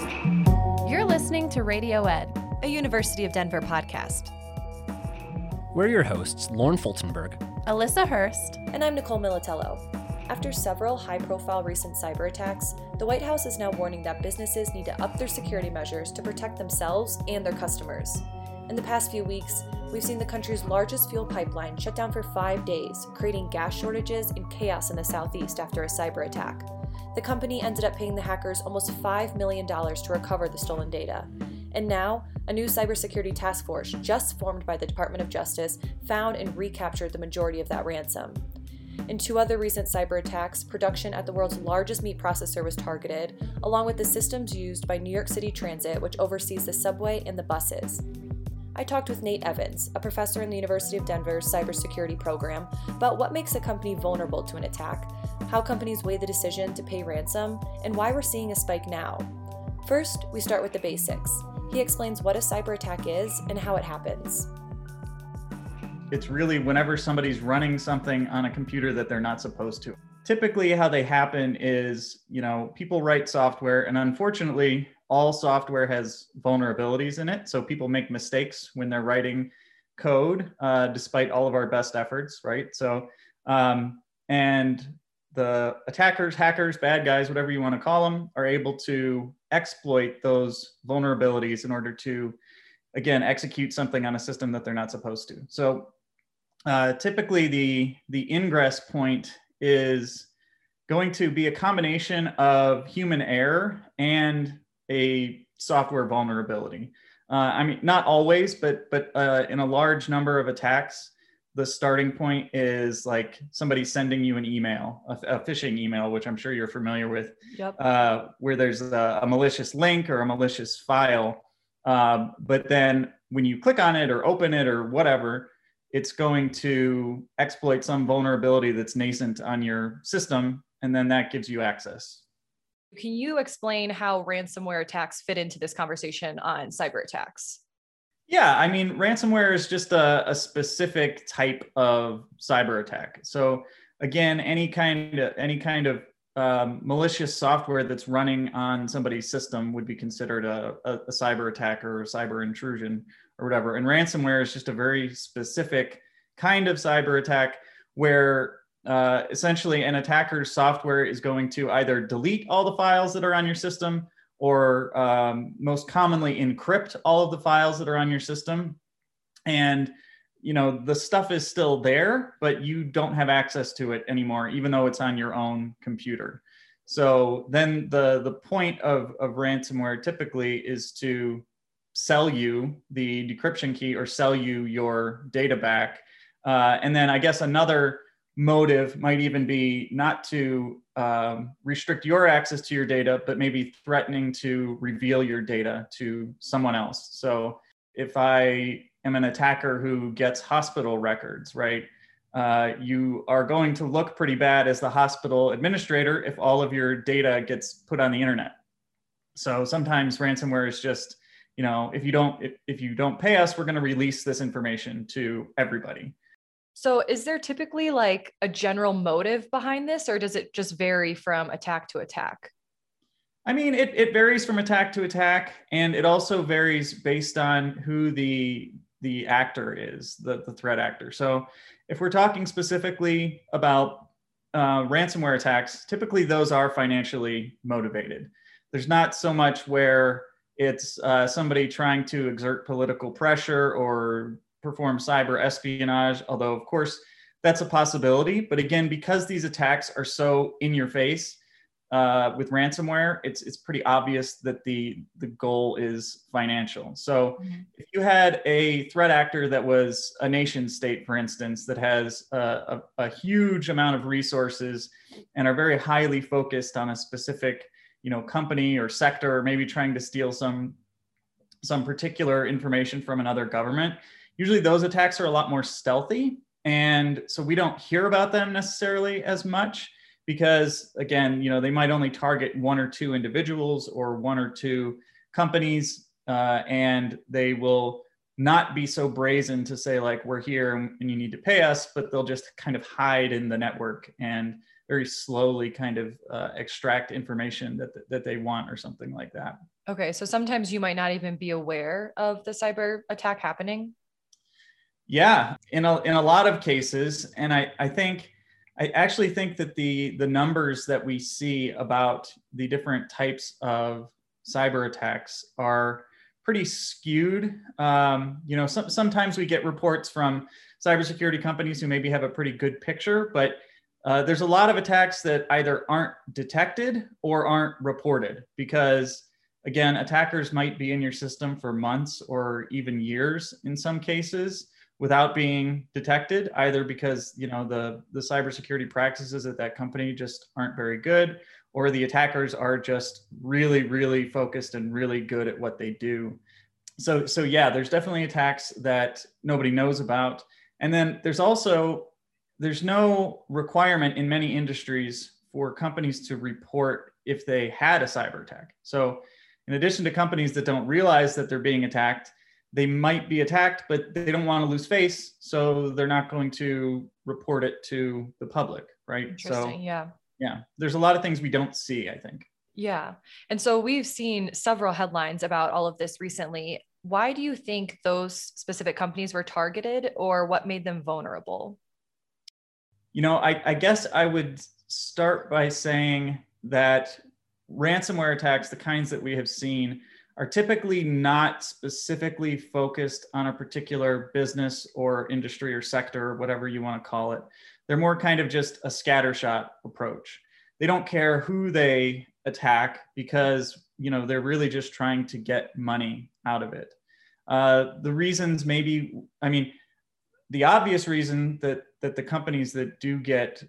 You're listening to Radio Ed, a University of Denver podcast. We're your hosts, Lauren Fultonberg, Alyssa Hurst, And I'm Nicole Militello. After several high profile recent cyber attacks, the White House is now warning that businesses need to up their security measures to protect themselves and their customers. In the past few weeks, we've seen the country's largest fuel pipeline shut down for five days, creating gas shortages and chaos in the southeast after a cyber attack. The company ended up paying the hackers almost $5 million to recover the stolen data. And now, a new cybersecurity task force, just formed by the Department of Justice, found and recaptured the majority of that ransom. In two other recent cyber attacks, production at the world's largest meat processor was targeted, along with the systems used by New York City Transit, which oversees the subway and the buses. I talked with Nate Evans, a professor in the University of Denver's cybersecurity program, about what makes a company vulnerable to an attack, how companies weigh the decision to pay ransom, and why we're seeing a spike now. First, we start with the basics. He explains what a cyber attack is and how it happens. It's really whenever somebody's running something on a computer that they're not supposed to. Typically, how they happen is, you know, people write software, and unfortunately, all software has vulnerabilities in it. So people make mistakes when they're writing code, uh, despite all of our best efforts, right? So, um, and the attackers, hackers, bad guys, whatever you want to call them, are able to exploit those vulnerabilities in order to, again, execute something on a system that they're not supposed to. So uh, typically the, the ingress point is going to be a combination of human error and a software vulnerability. Uh, I mean, not always, but but uh, in a large number of attacks, the starting point is like somebody sending you an email, a, a phishing email, which I'm sure you're familiar with, Yep. uh, where there's a, a malicious link or a malicious file. Um, but then when you click on it or open it or whatever, it's going to exploit some vulnerability that's nascent on your system, and then that gives you access. Can you explain how ransomware attacks fit into this conversation on cyber attacks? Yeah, I mean, ransomware is just a, a specific type of cyber attack. So again, any kind of any kind of um, malicious software that's running on somebody's system would be considered a, a, a cyber attack or a cyber intrusion or whatever. And ransomware is just a very specific kind of cyber attack where uh, essentially an attacker's software is going to either delete all the files that are on your system or um, most commonly encrypt all of the files that are on your system. And you know the stuff is still there but you don't have access to it anymore even though it's on your own computer. So then the the point of, of ransomware typically is to sell you the decryption key or sell you your data back. Uh, and then i guess another motive might even be not to um, restrict your access to your data, but maybe threatening to reveal your data to someone else. So if I am an attacker who gets hospital records, right? Uh, you are going to look pretty bad as the hospital administrator if all of your data gets put on the internet. So sometimes ransomware is just, you know, if you don't if, if you don't pay us, we're going to release this information to everybody. So, is there typically like a general motive behind this, or does it just vary from attack to attack? I mean, it, it varies from attack to attack, and it also varies based on who the the actor is, the, the threat actor. So, if we're talking specifically about uh, ransomware attacks, typically those are financially motivated. There's not so much where it's uh, somebody trying to exert political pressure or perform cyber espionage, although, of course, that's a possibility. But again, because these attacks are so in your face uh, with ransomware, it's, it's pretty obvious that the, the goal is financial. So mm-hmm. if you had a threat actor that was a nation state, for instance, that has a, a, a huge amount of resources and are very highly focused on a specific you know, company or sector, or maybe trying to steal some some particular information from another government, usually those attacks are a lot more stealthy. And so we don't hear about them necessarily as much because, again, you know, they might only target one or two individuals or one or two companies, uh, and they will not be so brazen to say like we're here and you need to pay us, but they'll just kind of hide in the network and very slowly kind of uh, extract information that that they want or something like that. Okay, so sometimes you might not even be aware of the cyber attack happening. Yeah, in a in a lot of cases, and I I think I actually think that the the numbers that we see about the different types of cyber attacks are pretty skewed. Um, you know, some, sometimes we get reports from cybersecurity companies who maybe have a pretty good picture, but uh, there's a lot of attacks that either aren't detected or aren't reported because again attackers might be in your system for months or even years in some cases without being detected either because you know the the cybersecurity practices at that company just aren't very good or the attackers are just really really focused and really good at what they do. So so yeah there's definitely attacks that nobody knows about. And then there's also there's no requirement in many industries for companies to report if they had a cyber attack. So in addition to companies that don't realize that they're being attacked they might be attacked but they don't want to lose face so they're not going to report it to the public right? So yeah. yeah there's a lot of things we don't see i think. Yeah and so we've seen several headlines about all of this recently. Why do you think those specific companies were targeted or what made them vulnerable? You know i, I guess i would start by saying that ransomware attacks the kinds that we have seen are typically not specifically focused on a particular business or industry or sector or whatever you want to call it they're more kind of just a scattershot approach. They don't care who they attack because you know they're really just trying to get money out of it. Uh, the reasons maybe, I mean, the obvious reason that that the companies that do get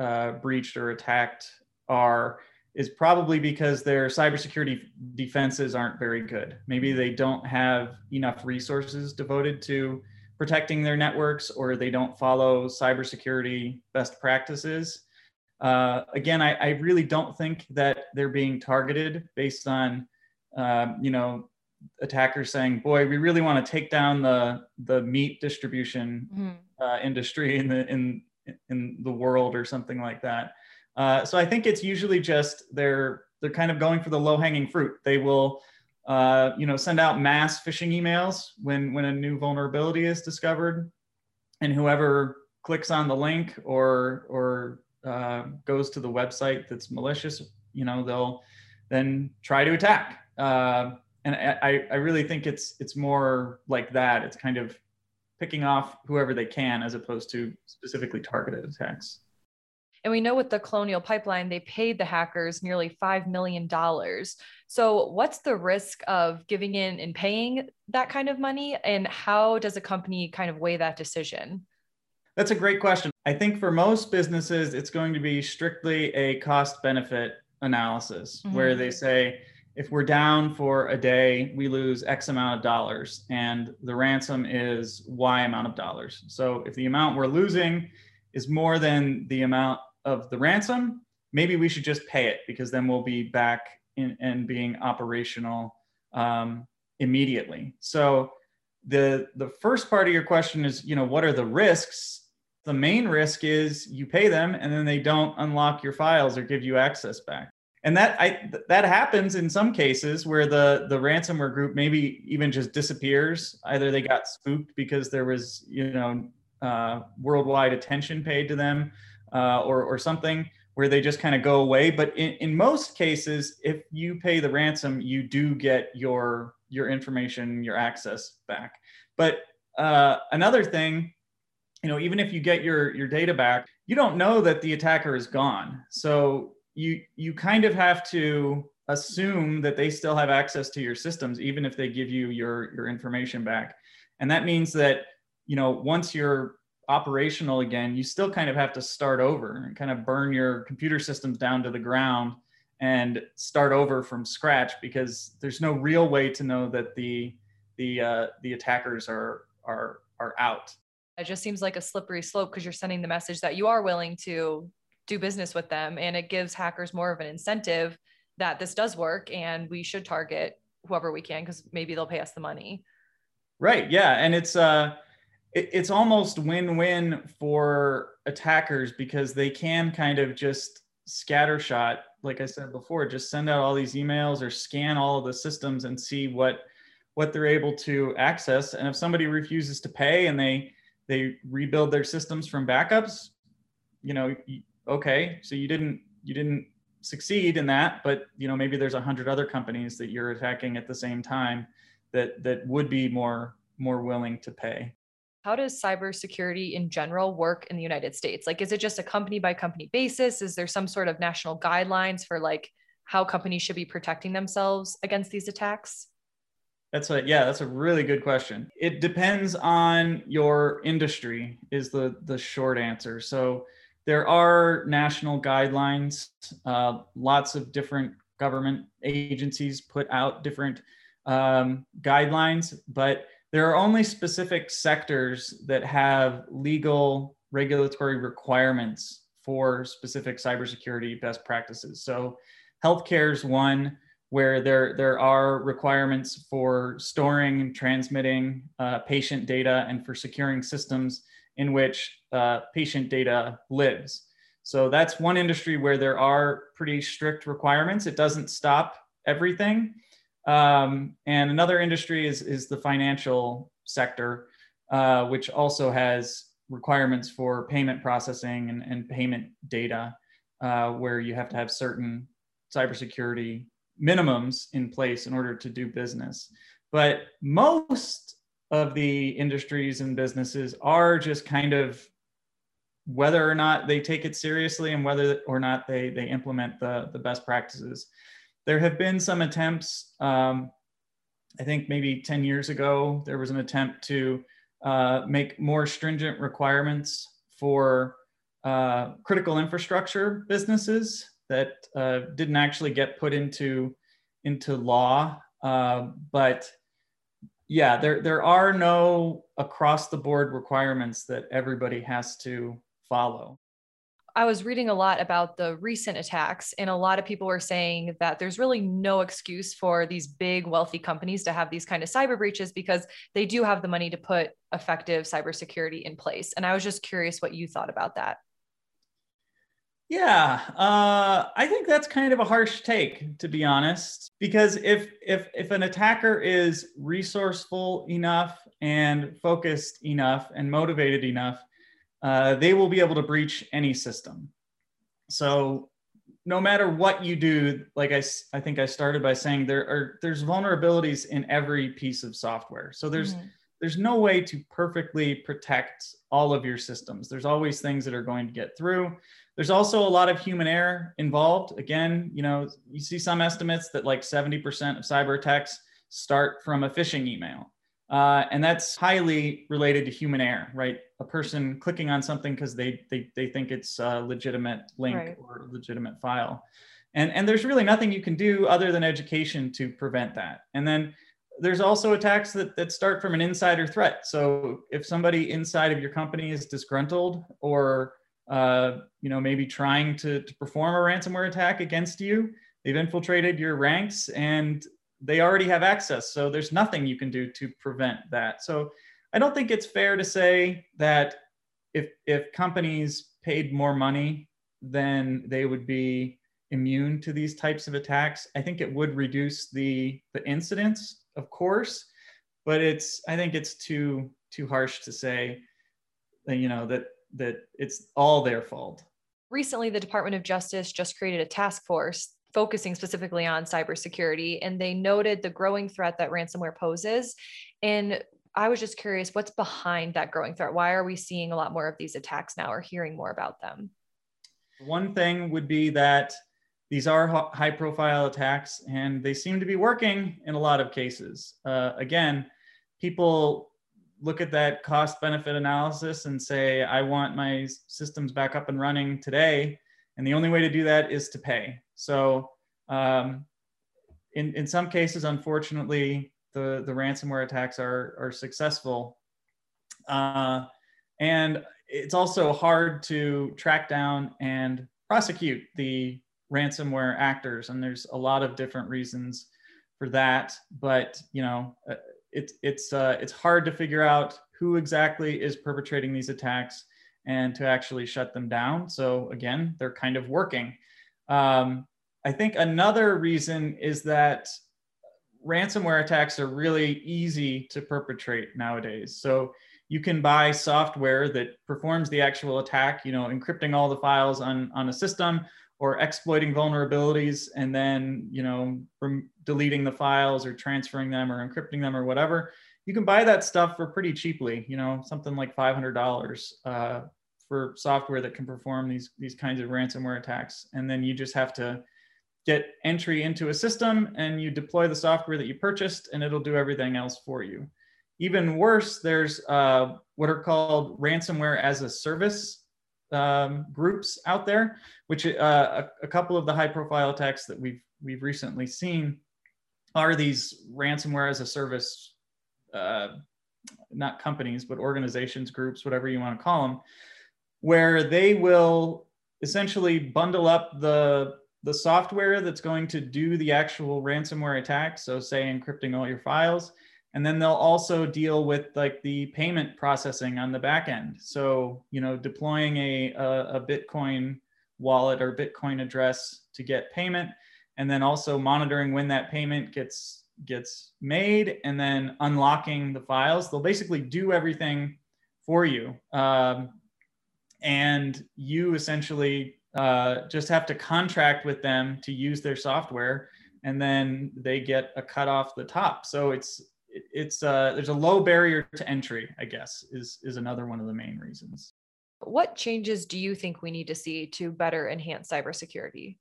uh, breached or attacked are is probably because their cybersecurity defenses aren't very good. Maybe they don't have enough resources devoted to protecting their networks or they don't follow cybersecurity best practices. Uh, again, I, I, really don't think that they're being targeted based on, uh, you know, attackers saying, "Boy, we really want to take down the the meat distribution mm-hmm. uh, industry in the in in the world" or something like that. Uh, so I think it's usually just they're they're kind of going for the low hanging fruit. They will uh, you know, send out mass phishing emails when when a new vulnerability is discovered, and whoever clicks on the link or or uh, goes to the website that's malicious, you know, they'll then try to attack. Uh, and I, I really think it's it's more like that. It's kind of picking off whoever they can as opposed to specifically targeted attacks. And we know with the Colonial Pipeline, they paid the hackers nearly $5 million. So, what's the risk of giving in and paying that kind of money? And how does a company kind of weigh that decision? That's a great question. I think for most businesses, it's going to be strictly a cost benefit analysis mm-hmm. where they say, if we're down for a day, we lose X amount of dollars, and the ransom is Y amount of dollars. So if the amount we're losing is more than the amount of the ransom, maybe we should just pay it because then we'll be back in and being operational um, immediately. So the the first part of your question is, you know, what are the risks? The main risk is you pay them and then they don't unlock your files or give you access back. And that I that happens in some cases where the the ransomware group maybe even just disappears. Either they got spooked because there was you know uh, worldwide attention paid to them, uh, or, or something where they just kind of go away. But in, in most cases, if you pay the ransom, you do get your your information, your access back. But uh, another thing, you know, even if you get your your data back, you don't know that the attacker is gone. So you you kind of have to assume that they still have access to your systems, even if they give you your your information back. And that means that you know once you're operational again, you still kind of have to start over and kind of burn your computer systems down to the ground and start over from scratch because there's no real way to know that the the uh, the attackers are are are out. It just seems like a slippery slope because you're sending the message that you are willing to do business with them, and it gives hackers more of an incentive that this does work and we should target whoever we can because maybe they'll pay us the money. Right. Yeah, and it's uh it, it's almost win-win for attackers because they can kind of just scattershot like i said before just send out all these emails or scan all of the systems and see what what they're able to access. And if somebody refuses to pay and they they rebuild their systems from backups you know okay so you didn't you didn't succeed in that but you know maybe there's a hundred other companies that you're attacking at the same time that that would be more more willing to pay how does cybersecurity in general work in the United States? Like, is it just a company by company basis? Is there some sort of national guidelines for like how companies should be protecting themselves against these attacks? That's a yeah, that's a really good question. It depends on your industry is the the short answer. So there are national guidelines. Uh, lots of different government agencies put out different um, guidelines, but there are only specific sectors that have legal regulatory requirements for specific cybersecurity best practices. So healthcare is one where there, there are requirements for storing and transmitting uh, patient data and for securing systems in which uh, patient data lives. So that's one industry where there are pretty strict requirements. It doesn't stop everything, um, and another industry is, is the financial sector, uh, which also has requirements for payment processing and, and payment data, uh, where you have to have certain cybersecurity minimums in place in order to do business. But most of the industries and businesses are just kind of whether or not they take it seriously and whether or not they, they implement the, the best practices there have been some attempts. Um, I think maybe 10 years ago, there was an attempt to uh, make more stringent requirements for uh, critical infrastructure businesses that uh, didn't actually get put into into law. Uh, but yeah, there there are no across the board requirements that everybody has to follow. I was reading a lot about the recent attacks, and a lot of people were saying that there's really no excuse for these big, wealthy companies to have these kind of cyber breaches because they do have the money to put effective cybersecurity in place. And I was just curious what you thought about that. Yeah, uh, I think that's kind of a harsh take, to be honest, because if if if an attacker is resourceful enough and focused enough and motivated enough uh, they will be able to breach any system. So no matter what you do, like I, I think I started by saying there are there's vulnerabilities in every piece of software. So there's mm-hmm. there's no way to perfectly protect all of your systems. There's always things that are going to get through. There's also a lot of human error involved. Again, you know, you see some estimates that like 70% of cyber attacks start from a phishing email. Uh, and that's highly related to human error, right? A person clicking on something because they, they they think it's a legitimate link right. or legitimate file, and and there's really nothing you can do other than education to prevent that. And then there's also attacks that that start from an insider threat. So if somebody inside of your company is disgruntled or uh, you know maybe trying to, to perform a ransomware attack against you, they've infiltrated your ranks and they already have access. So there's nothing you can do to prevent that. So I don't think it's fair to say that if if companies paid more money, then they would be immune to these types of attacks. I think it would reduce the the incidence, of course, but it's I think it's too too harsh to say that, you know that that it's all their fault. Recently, the Department of Justice just created a task force focusing specifically on cybersecurity, and they noted the growing threat that ransomware poses. And I was just curious, what's behind that growing threat? Why are we seeing a lot more of these attacks now or hearing more about them? One thing would be that these are high profile attacks and they seem to be working in a lot of cases. Uh, again, people look at that cost benefit analysis and say, I want my systems back up and running today. And the only way to do that is to pay. So um, in, in some cases, unfortunately, the, the ransomware attacks are, are successful. Uh, and it's also hard to track down and prosecute the ransomware actors. And there's a lot of different reasons for that. But, you know, uh, it's, it's, uh, it's hard to figure out who exactly is perpetrating these attacks and to actually shut them down. So again, they're kind of working. Um, I think another reason is that ransomware attacks are really easy to perpetrate nowadays. So you can buy software that performs the actual attack, you know, encrypting all the files on, on a system or exploiting vulnerabilities and then, you know, deleting the files or transferring them or encrypting them or whatever. You can buy that stuff for pretty cheaply, you know, something like $500 uh, for software that can perform these, these kinds of ransomware attacks. And then you just have to get entry into a system and you deploy the software that you purchased and it'll do everything else for you. Even worse, there's uh, what are called ransomware as a service um, groups out there, which uh, a, a, couple of the high profile attacks that we've, we've recently seen are these ransomware as a service, uh, not companies, but organizations, groups, whatever you want to call them, where they will essentially bundle up the the software that's going to do the actual ransomware attack so say encrypting all your files and then they'll also deal with like the payment processing on the back end. So you know deploying a, a, a bitcoin wallet or bitcoin address to get payment and then also monitoring when that payment gets gets made and then unlocking the files. They'll basically do everything for you um, and you essentially uh, just have to contract with them to use their software and then they get a cut off the top. So it's it's uh, there's a low barrier to entry i guess is is another one of the main reasons. What changes do you think we need to see to better enhance cybersecurity?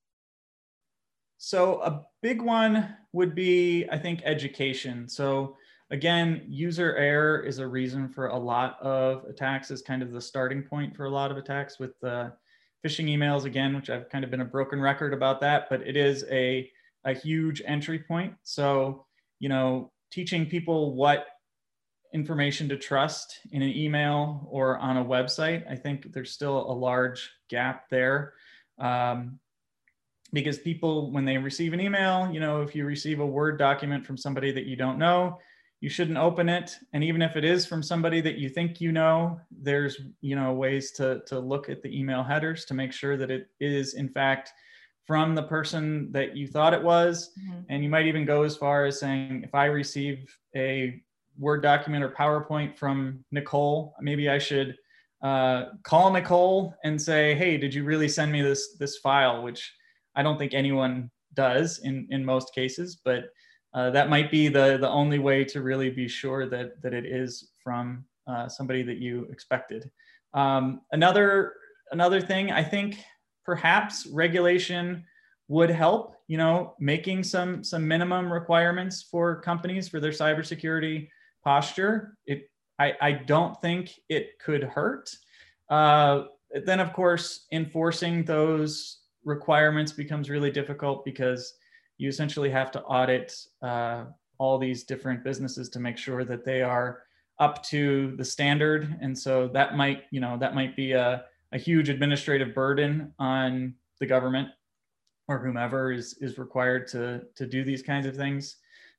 So a big one would be i think education. So again user error is a reason for a lot of attacks is kind of the starting point for a lot of attacks with the phishing emails again which i've kind of been a broken record about that but it is a a huge entry point so you know teaching people what information to trust in an email or on a website. I think there's still a large gap there. Um, because people, when they receive an email, you know, if you receive a Word document from somebody that you don't know, you shouldn't open it. And even if it is from somebody that you think you know, there's, you know, ways to, to look at the email headers to make sure that it is, in fact, from the person that you thought it was. Mm-hmm. And you might even go as far as saying, if I receive a Word document or PowerPoint from Nicole, maybe I should uh, call Nicole and say, hey, did you really send me this, this file? Which I don't think anyone does in, in most cases, but uh, that might be the, the only way to really be sure that, that it is from uh, somebody that you expected. Um, another, another thing, I think perhaps regulation would help you know making some some minimum requirements for companies for their cybersecurity posture it i, I don't think it could hurt uh, then of course enforcing those requirements becomes really difficult because you essentially have to audit uh, all these different businesses to make sure that they are up to the standard and so that might you know that might be a a huge administrative burden on the government or whomever is is required to to do these kinds of things.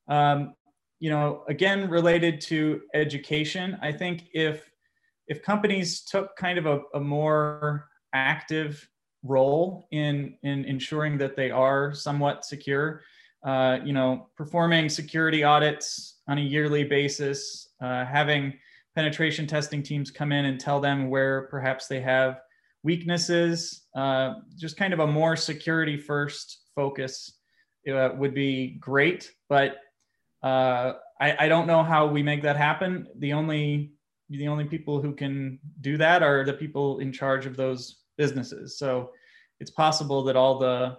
Um, you know, again, related to education, I think if if companies took kind of a, a more active role in in ensuring that they are somewhat secure, uh, you know, performing security audits on a yearly basis, uh, having penetration testing teams come in and tell them where perhaps they have weaknesses, uh, just kind of a more security first focus uh, would be great. But uh, I, I, don't know how we make that happen. The only the only people who can do that are the people in charge of those businesses. So it's possible that all the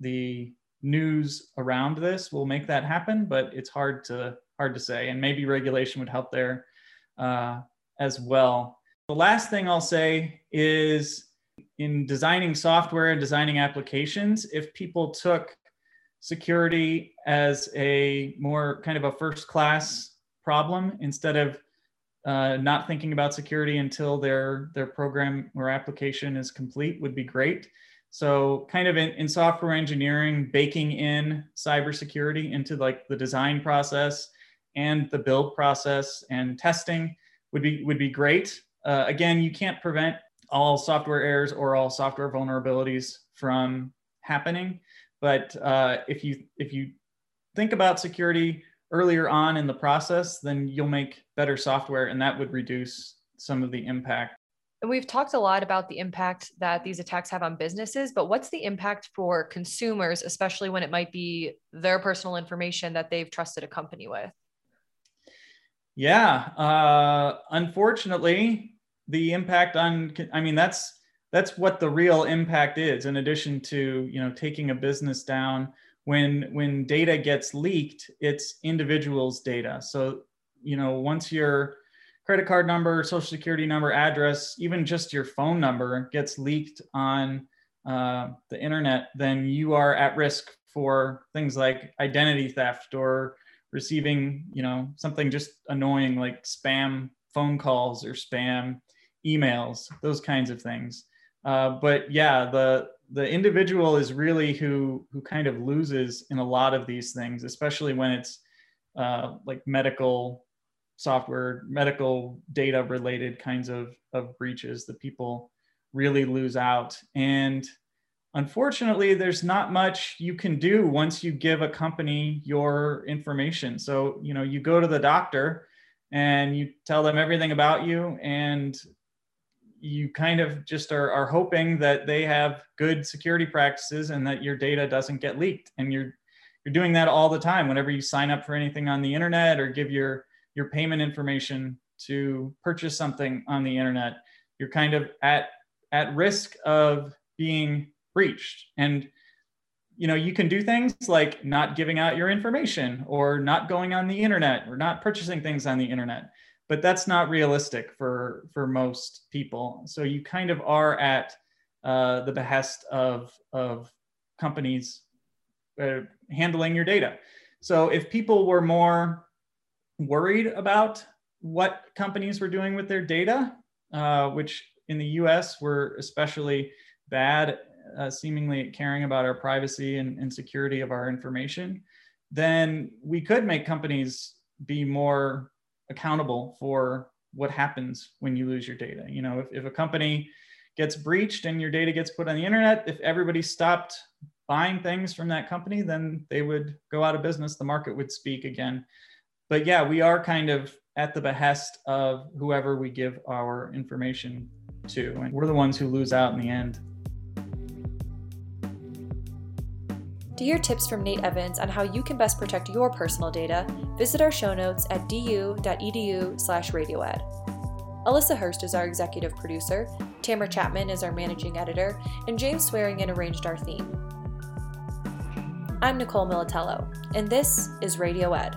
the news around this will make that happen, but it's hard to hard to say. And maybe regulation would help there uh, as well. The last thing I'll say is in designing software and designing applications, if people took security as a more kind of a first class problem instead of uh, not thinking about security until their their program or application is complete would be great. So kind of in, in software engineering, baking in cybersecurity into like the design process and the build process and testing would be would be great. Uh, again, you can't prevent all software errors or all software vulnerabilities from happening, but uh, if you if you think about security earlier on in the process, then you'll make better software, and that would reduce some of the impact. And we've talked a lot about the impact that these attacks have on businesses, but what's the impact for consumers, especially when it might be their personal information that they've trusted a company with? Yeah, uh, unfortunately, the impact on I mean that's that's what the real impact is. In addition to you know taking a business down, when when data gets leaked, it's individuals' data. So you know once your credit card number, social security number, address, even just your phone number gets leaked on uh, the internet, then you are at risk for things like identity theft or receiving, you know, something just annoying like spam phone calls or spam emails, those kinds of things. Uh, but yeah, the the individual is really who who kind of loses in a lot of these things, especially when it's uh, like medical software, medical data related kinds of of breaches The people really lose out. And unfortunately, there's not much you can do once you give a company your information. So, you know, you go to the doctor and you tell them everything about you and you kind of just are, are hoping that they have good security practices and that your data doesn't get leaked. And you're you're doing that all the time. Whenever you sign up for anything on the internet or give your your payment information to purchase something on the internet you're kind of at at risk of being breached. And you know you can do things like not giving out your information or not going on the internet or not purchasing things on the internet but that's not realistic for for most people. So you kind of are at uh, the behest of of companies uh, handling your data. So if people were more worried about what companies were doing with their data uh, which in the us were especially bad uh, seemingly caring about our privacy and, and security of our information, then we could make companies be more accountable for what happens when you lose your data. You know, if, if a company gets breached and your data gets put on the internet, if everybody stopped buying things from that company, then they would go out of business. The market would speak again. But yeah, we are kind of at the behest of whoever we give our information to, and we're the ones who lose out in the end. To hear tips from Nate Evans on how you can best protect your personal data, visit our show notes at du.edu slash radioed. Alyssa Hurst is our executive producer, Tamara Chapman is our managing editor, and James Swearingen arranged our theme. I'm Nicole Militello, and this is Radio Ed.